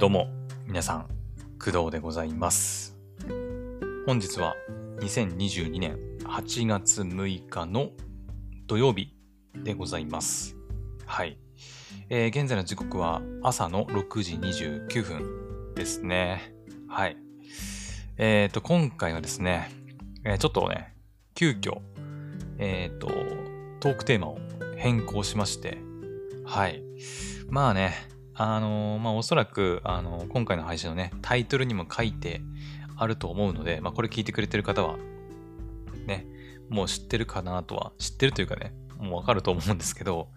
どうも、皆さん、工藤でございます。本日は2022年8月6日の土曜日でございます。はい。えー現在の時刻は朝の6時29分ですね。はい。えっ、と、今回はですね、えーちょっとね、急遽、えっ、と、トークテーマを変更しまして、はい。まあね、あのーまあおそらく、あのー今回の配信のね、タイトルにも書いてあると思うので、まあこれ聞いてくれてる方は、ね、もう知ってるかなとは、知ってるというかね、もうわかると思うんですけど、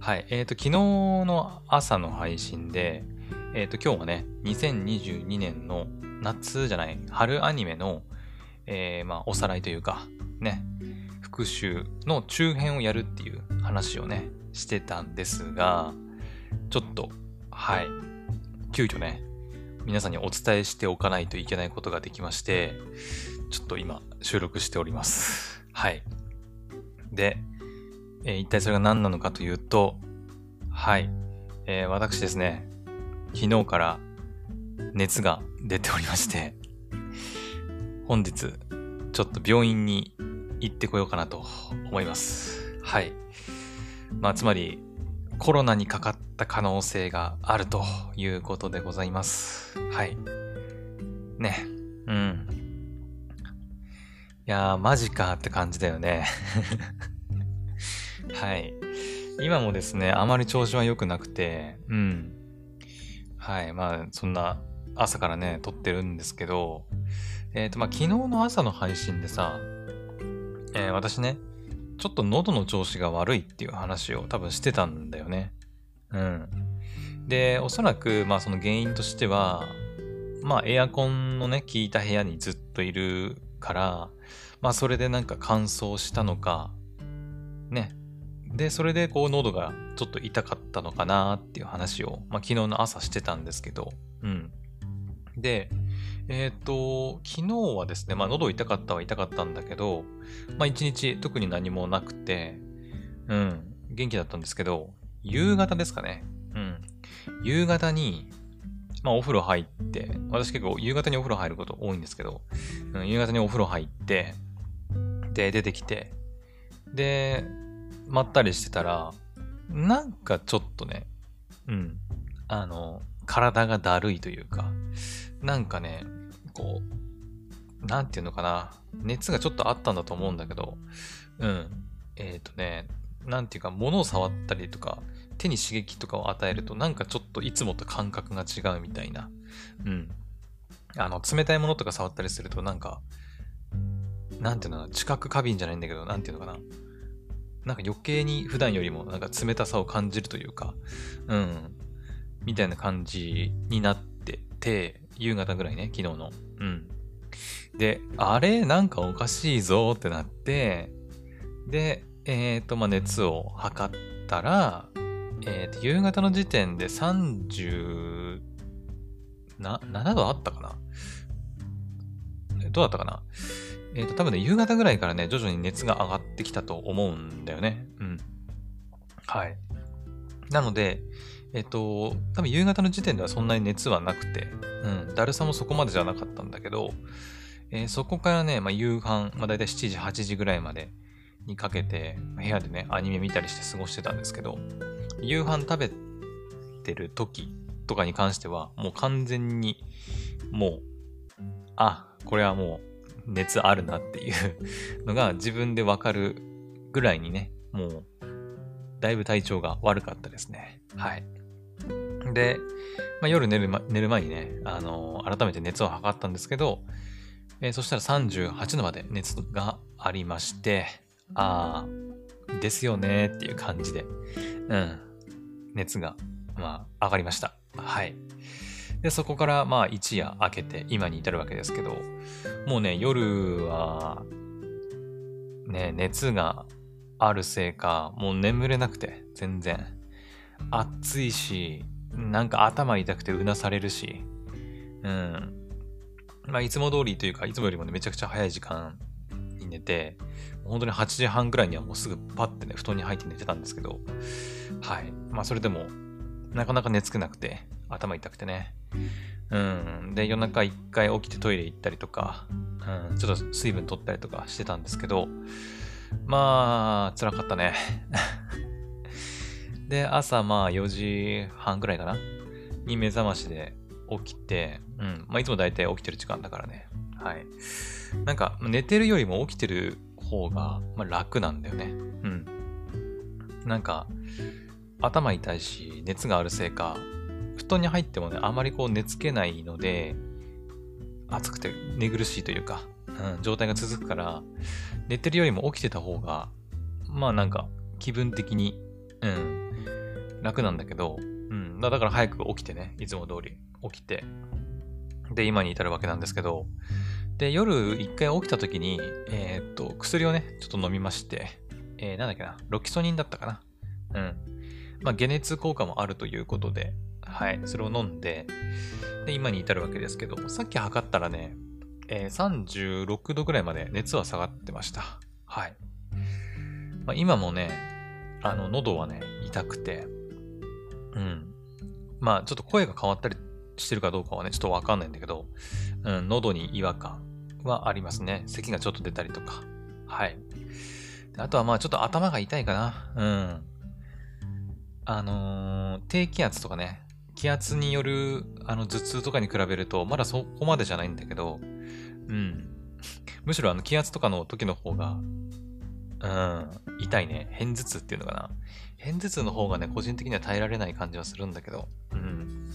はい。えっ、と、昨日の朝の配信で、えっ、と、今日はね、2022年の夏じゃない、春アニメの、えーまあ、おさらいというか、ね、復習の中編をやるっていう話をね、してたんですが、ちょっと、はい、急遽ね、皆さんにお伝えしておかないといけないことができまして、ちょっと今、収録しております。はい。で、えー一体それが何なのかというと、はい、えー私ですね、昨日から熱が出ておりまして、本日、ちょっと病院に行ってこようかなと思います。はい。まあ、つまり、コロナにかかった可能性があるということでございます。はい。ね。うん。いやー、マジかって感じだよね。はい。今もですね、あまり調子は良くなくて、うん。はい。まあ、そんな朝からね、撮ってるんですけど、えっ、と、まあ、昨日の朝の配信でさ、えー私ね、ちょっと喉の調子が悪いっていう話を多分してたんだよね。うん。で、おそらく、まあその原因としては、まあエアコンのね、効いた部屋にずっといるから、まあそれでなんか乾燥したのか、ね。で、それでこう喉がちょっと痛かったのかなっていう話を、まあ昨日の朝してたんですけど、うん。で、えっ、と、昨日はですね、まあ喉痛かったは痛かったんだけど、まあ一日特に何もなくて、うん、元気だったんですけど、夕方ですかね。うん。夕方に、まあお風呂入って、私結構夕方にお風呂入ること多いんですけど、うん、夕方にお風呂入って、で、出てきて、で、まったりしてたら、なんかちょっとね、うん、あの、体がだるいというか、なんかね、こう、なんていうのかな、熱がちょっとあったんだと思うんだけど、うん。えっ、とね、なんていうか、物を触ったりとか、手に刺激とかを与えると、なんかちょっといつもと感覚が違うみたいな。うん。あの、冷たいものとか触ったりすると、なんか、なんていうのかな、知覚過敏じゃないんだけど、なんていうのかな。なんか余計に普段よりもなんか冷たさを感じるというか、うん。みたいな感じになってて、夕方ぐらいね、昨日の。うん。で、あれなんかおかしいぞってなって、で、えっ、と、まあ、熱を測ったら、えっ、と、夕方の時点で37度あったかな？どうだったかな？えっ、と、多分ね、夕方ぐらいからね、徐々に熱が上がってきたと思うんだよね。うん。はい。なので、えっ、と、多分夕方の時点ではそんなに熱はなくて、うん、だるさもそこまでじゃなかったんだけど、えーそこからね、まあ、夕飯、まあ、大体7時、8時ぐらいまでにかけて、部屋でね、アニメ見たりして過ごしてたんですけど、夕飯食べてる時とかに関しては、もう完全に、もう、あ、これはもう熱あるなっていう のが自分でわかるぐらいにね、もう、だいぶ体調が悪かったですね。はい。で、まあ、夜寝る,、ま、寝る前にね、あのー改めて熱を測ったんですけど、えーそしたら38度まで熱がありまして、あー、ですよねっていう感じで、うん、熱が、まあ、上がりました。はい。で、そこから、まあ、一夜明けて、今に至るわけですけど、もうね、夜は、ね、熱があるせいか、もう眠れなくて、全然。暑いし、なんか頭痛くてうなされるし、うん。まあ、いつも通りというか、いつもよりもね、めちゃくちゃ早い時間に寝て、本当に8時半ぐらいにはもうすぐパッてね、布団に入って寝てたんですけど、はい。まあ、それでも、なかなか寝つけなくて、頭痛くてね。うん。で、夜中一回起きてトイレ行ったりとか、うん、ちょっと水分取ったりとかしてたんですけど、まあ、辛かったね。で、朝まあ4時半ぐらいかな？に目覚ましで起きて、うん。まあいつも大体起きてる時間だからね。はい。なんか、寝てるよりも起きてる方が、まあ、楽なんだよね。うん。なんか、頭痛いし、熱があるせいか、布団に入ってもね、あまりこう寝つけないので、暑くて寝苦しいというか、うん、状態が続くから、寝てるよりも起きてた方が、まあなんか気分的に、うん、楽なんだけど、うん、だから早く起きてね、いつも通り。起きて、で、今に至るわけなんですけど、で、夜一回起きた時に、えー、っと、薬をね、ちょっと飲みまして、えー、なんだっけな、ロキソニンだったかな。うん。まあ、解熱効果もあるということで、はい、それを飲んで、で、今に至るわけですけど、さっき測ったらね、えー、36度ぐらいまで熱は下がってました。はい。まあ、今もね、あの、喉はね、痛くて、うん。まあ、ちょっと声が変わったりしてるかどうかはね、ちょっとわかんないんだけど、うん、喉に違和感はありますね。咳がちょっと出たりとか。はい。あとはまあちょっと頭が痛いかな。うん。あのー、低気圧とかね、気圧によるあの頭痛とかに比べると、まだそこまでじゃないんだけど、うん。むしろあの気圧とかの時の方が、うん、痛いね。偏頭痛っていうのかな。偏頭痛の方がね、個人的には耐えられない感じはするんだけど、うん。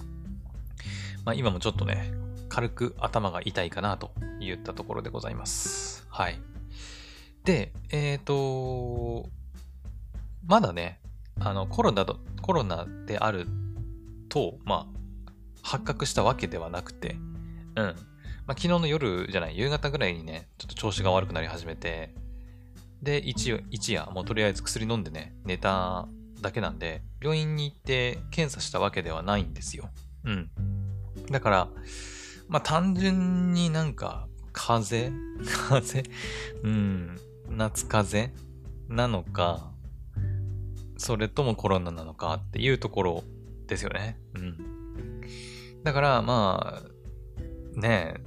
まあ今もちょっとね、軽く頭が痛いかなと言ったところでございます。はい。で、えっ、ー、と、まだね、あの、コロナと、コロナであると、まあ、発覚したわけではなくて、うん。まあ、昨日の夜じゃない、夕方ぐらいにね、ちょっと調子が悪くなり始めて、で、一夜、もうとりあえず薬飲んでね、寝ただけなんで、病院に行って検査したわけではないんですよ。うん。だから、まあ単純になんか、風邪？風邪？うん。夏風邪？なのか、それともコロナなのかっていうところですよね。うん。だから、まあ、ねえ、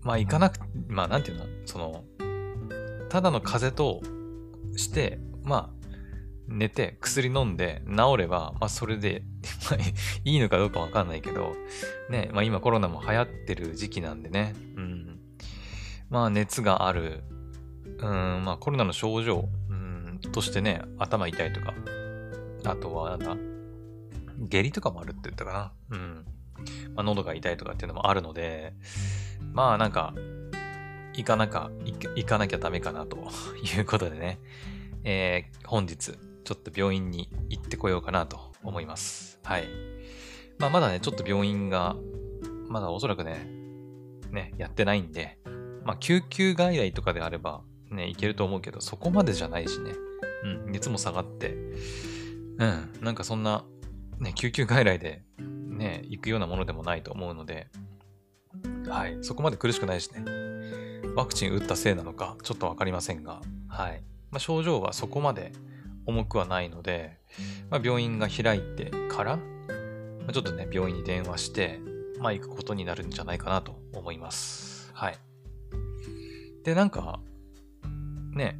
まあ行かなく、まあなんていうの？その、ただの風邪として、まあ、寝て薬飲んで治れば、まあそれで いいのかどうかわかんないけど、ね、まあ今コロナも流行ってる時期なんでね、うん。まあ熱がある、うん、まあコロナの症状、うん、としてね、頭痛いとか、あとはなんだ、下痢とかもあるって言ったかな。うん。まあ喉が痛いとかっていうのもあるので、まあなんか、行かなか、行かなきゃダメかなと いうことでね、えー、本日、ちょっと病院に行ってこようかなと思います。はい。まあ、まだね、ちょっと病院が、まだおそらくね、ね、やってないんで、まあ、救急外来とかであれば、ね、行けると思うけど、そこまでじゃないしね。うん、熱も下がって、うん、なんかそんな、ね、救急外来で、ね、行くようなものでもないと思うので、はい、そこまで苦しくないしね。ワクチン打ったせいなのか、ちょっとわかりませんが、はい。まあ、症状はそこまで重くはないので、まあ、病院が開いてから、まあ、ちょっとね、病院に電話して、まあ、行くことになるんじゃないかなと思います。はい。で、なんか、ね、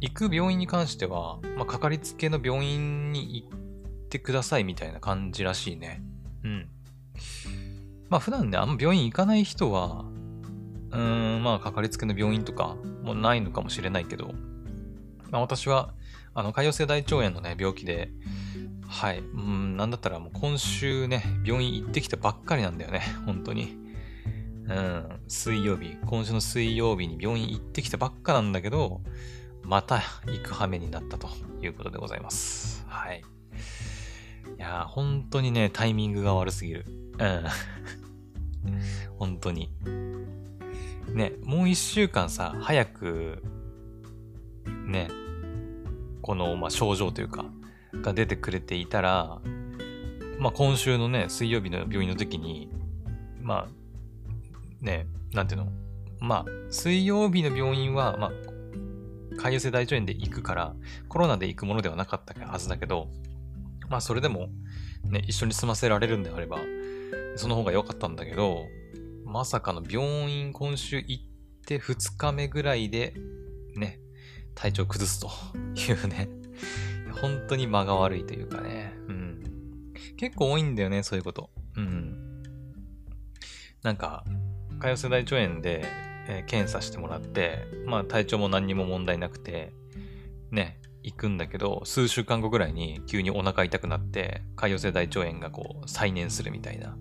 行く病院に関しては、まあ、かかりつけの病院に行ってくださいみたいな感じらしいね。うん。まあ普段ね、あんま病院行かない人は、うーん、まあかかりつけの病院とかもないのかもしれないけど、まあ私はあの、潰瘍性大腸炎のね、病気で、はい。うん、なんだったらもう今週ね、病院行ってきたばっかりなんだよね。本当に。うん、水曜日、今週の水曜日に病院行ってきたばっかなんだけど、また行く羽目になったということでございます。はい。いや、本当にね、タイミングが悪すぎる。うん。本当に。ね、もう一週間さ、早く、ね、この、まあ、症状というか、が出てくれていたら、まあ、今週のね、水曜日の病院の時に、まあ、ね、なんていうのまあ、水曜日の病院は、まあ、潰瘍性大腸炎で行くから、コロナで行くものではなかったはずだけど、まあ、それでも、ね、一緒に済ませられるんであれば、その方が良かったんだけど、まさかの病院今週行って2日目ぐらいで、ね、体調崩すというね、本当に間が悪いというかね、うん。結構多いんだよね、そういうこと。うん。なんか、潰瘍性大腸炎で、えー、検査してもらって、まあ体調も何にも問題なくて、ね、行くんだけど、数週間後ぐらいに急にお腹痛くなって、潰瘍性大腸炎がこう再燃するみたいな、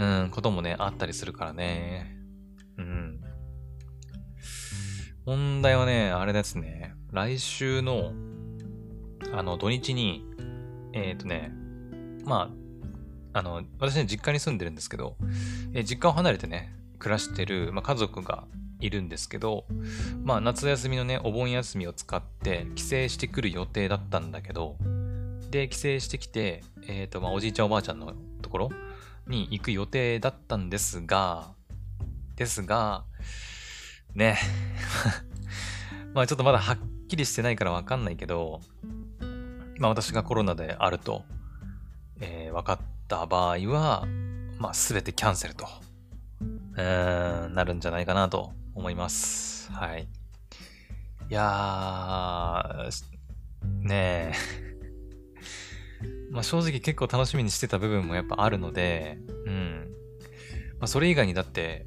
うん、こともね、あったりするからね。うん。問題はね、あれですね、来週の、あの、土日に、えっ、ー、とね、まあ、あの、私ね、実家に住んでるんですけど、えー、実家を離れてね、暮らしてる、まあ、家族がいるんですけど、まあ夏休みのね、お盆休みを使って帰省してくる予定だったんだけど、で、帰省してきて、えっ、ー、と、まあおじいちゃんおばあちゃんのところに行く予定だったんですが、ですが、ね、まあちょっとまだはっきりしてないからわかんないけど、まあ私がコロナであると、えー、分かった場合は、まあ全てキャンセルと、えーん、なるんじゃないかなと思います。はい。いやー、ねえ。まあ正直結構楽しみにしてた部分もやっぱあるので、うん。まあそれ以外にだって、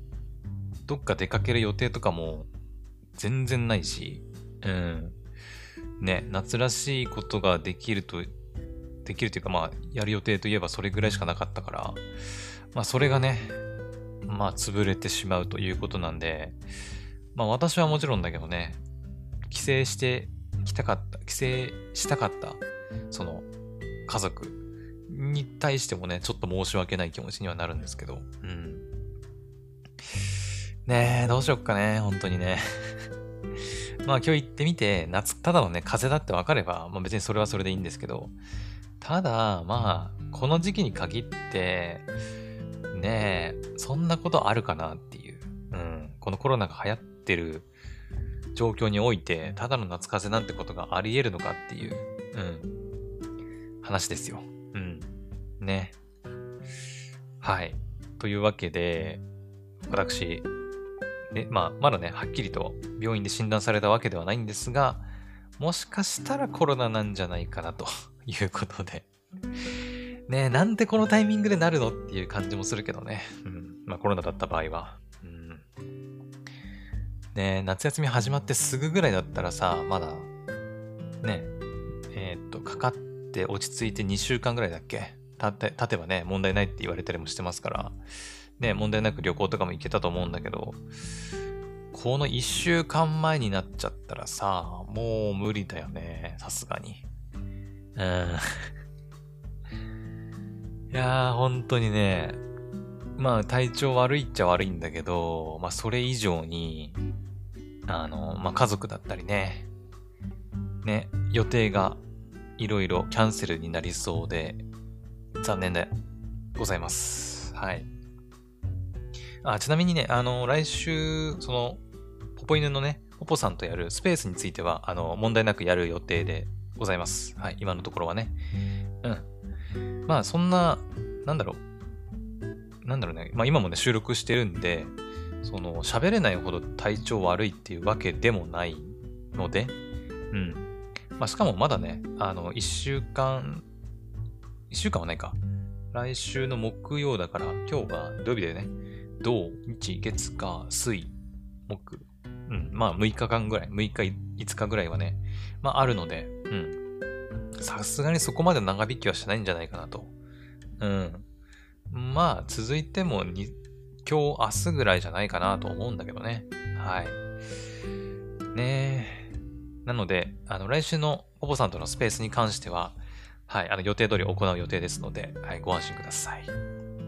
どっか出かける予定とかも全然ないし、うん。ね、夏らしいことができると、できるというかまあ、やる予定といえばそれぐらいしかなかったから、まあそれがね、まあ、潰れてしまうということなんで、まあ、私はもちろんだけどね、帰省してきたかった、帰省したかった、その、家族に対してもね、ちょっと申し訳ない気持ちにはなるんですけど、うん。ねえ、どうしよっかね、本当にね。まあ今日行ってみて、夏、ただのね、風邪だって分かれば、まあ別にそれはそれでいいんですけど、ただ、まあ、この時期に限って、ねえそんなことあるかなっていう。うん。このコロナが流行ってる状況において、ただの夏風邪なんてことがあり得るのかっていう、うん。話ですよ。うん。ね。はい。というわけで、私、ね、まあ、まだね、はっきりと病院で診断されたわけではないんですが、もしかしたらコロナなんじゃないかなと いうことでね、なんでこのタイミングでなるのっていう感じもするけどね。うん。まあコロナだった場合は。うん。ね、夏休み始まってすぐぐらいだったらさ、まだ、ねえ、えー、っと、かかって落ち着いて2週間ぐらいだっけ？たて、経てばね、問題ないって言われたりもしてますから、ね、問題なく旅行とかも行けたと思うんだけど、この1週間前になっちゃったらさ、もう無理だよね、さすがに。うん。いやー、本当にね、まあ体調悪いっちゃ悪いんだけど、まあそれ以上に、あの、まあ家族だったりね、ね、予定がいろいろキャンセルになりそうで、残念でございます。はい。あ、ちなみにね、あの、来週、その、ポポ犬のね、ポポさんとやるスペースについては、あの、問題なくやる予定でございます。はい、今のところはね。うん。まあそんな、なんだろう。なんだろうね。まあ今もね、収録してるんで、その、喋れないほど体調悪いっていうわけでもないので、うん。まあしかもまだね、あの、一週間、一週間はないか。来週の木曜だから、今日が土曜日だよね。土、日、月、火、水、木。うん。まあ6日間ぐらい、6日、5日ぐらいはね、まああるので、うん。さすがにそこまで長引きはしないんじゃないかなと。うん。まあ、続いても、今日、明日ぐらいじゃないかなと思うんだけどね。はい。ねえ。なので、あの、来週のポポさんとのスペースに関しては、はい、あの、予定通り行う予定ですので、はい、ご安心ください。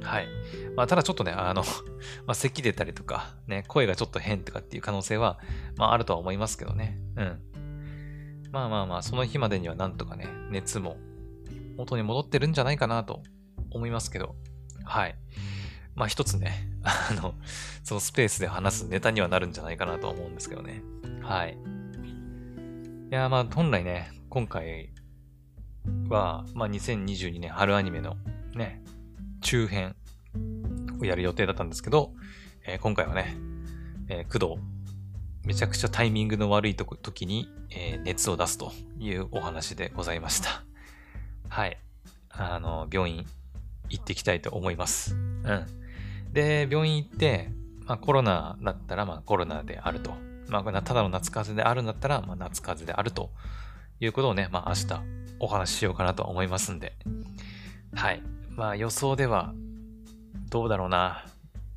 はい。まあ、ただちょっとね、あの まあ、咳出たりとか、ね、声がちょっと変とかっていう可能性は、まあ、あるとは思いますけどね。うん。まあまあまあ、その日までにはなんとかね、熱も元に戻ってるんじゃないかなと思いますけど、はい。まあ一つね、あの、そのスペースで話すネタにはなるんじゃないかなと思うんですけどね。はい。いや、まあ本来ね、今回、は、まあ、2022年春アニメのね、中編をやる予定だったんですけど、えー、今回はね、えー、工藤、めちゃくちゃタイミングの悪いと時に、えー、熱を出すというお話でございました。はい。あの、病院行ってきたいと思います。うん。で、病院行って、まあコロナだったらまあコロナであると。まあただの夏風邪であるんだったらまあ夏風邪であるということをね、まあ明日お話ししようかなと思いますんで。はい。まあ予想ではどうだろうな。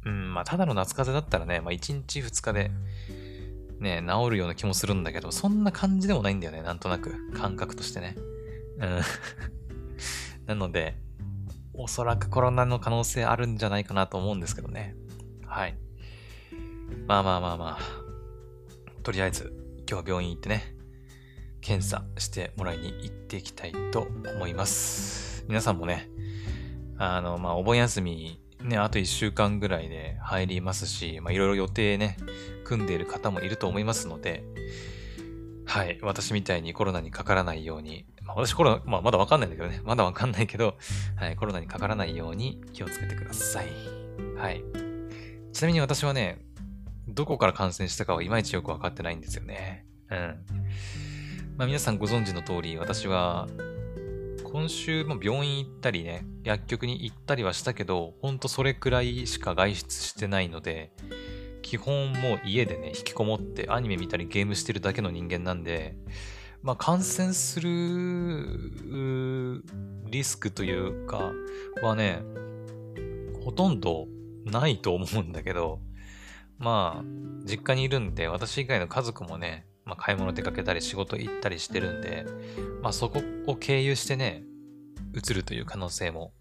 うん、まあただの夏風邪だったらね、まあ1日2日でね、治るような気もするんだけど、そんな感じでもないんだよね、なんとなく。感覚としてね。うん。なので、おそらくコロナの可能性あるんじゃないかなと思うんですけどね。はい。まあまあまあまあ。とりあえず、今日は病院行ってね、検査してもらいに行っていきたいと思います。皆さんもね、あの、まあ、お盆休み、ね、あと1週間ぐらいで入りますし、まあ、いろいろ予定ね、組んでいる方もいると思いますので、はい、私みたいにコロナにかからないように、まあ、私コロナ、まあ、まだわかんないんだけどね、まだわかんないけど、はい、コロナにかからないように気をつけてください。はい。ちなみに私はね、どこから感染したかはいまいちよくわかってないんですよね。うん。まあ、皆さんご存知の通り、私は、今週も病院行ったりね、薬局に行ったりはしたけど、ほんとそれくらいしか外出してないので、基本もう家でね、引きこもってアニメ見たりゲームしてるだけの人間なんで、まあ感染するリスクというかはね、ほとんどないと思うんだけど、まあ、実家にいるんで、私以外の家族もね、まあ、買い物出かけたり仕事行ったりしてるんで、まあ、そこを経由してね、移るという可能性も、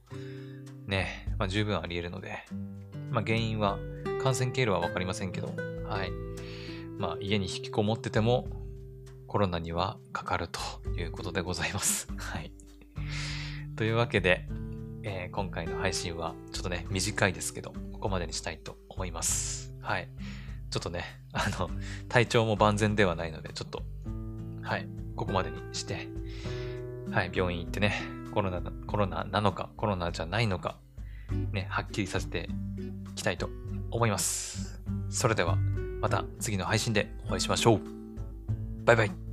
ね、まあ、十分あり得るので、まあ、原因は、感染経路はわかりませんけど、はい。まあ、家に引きこもってても、コロナにはかかるということでございます。はい。というわけで、えー、今回の配信はちょっとね、短いですけど、ここまでにしたいと思います。はい。ちょっとね、あの、体調も万全ではないので、ちょっと、はい、ここまでにして、はい、病院行ってね、コロナ、コロナなのか、コロナじゃないのか、ね、はっきりさせていきたいと思います。それでは、また次の配信でお会いしましょう。バイバイ。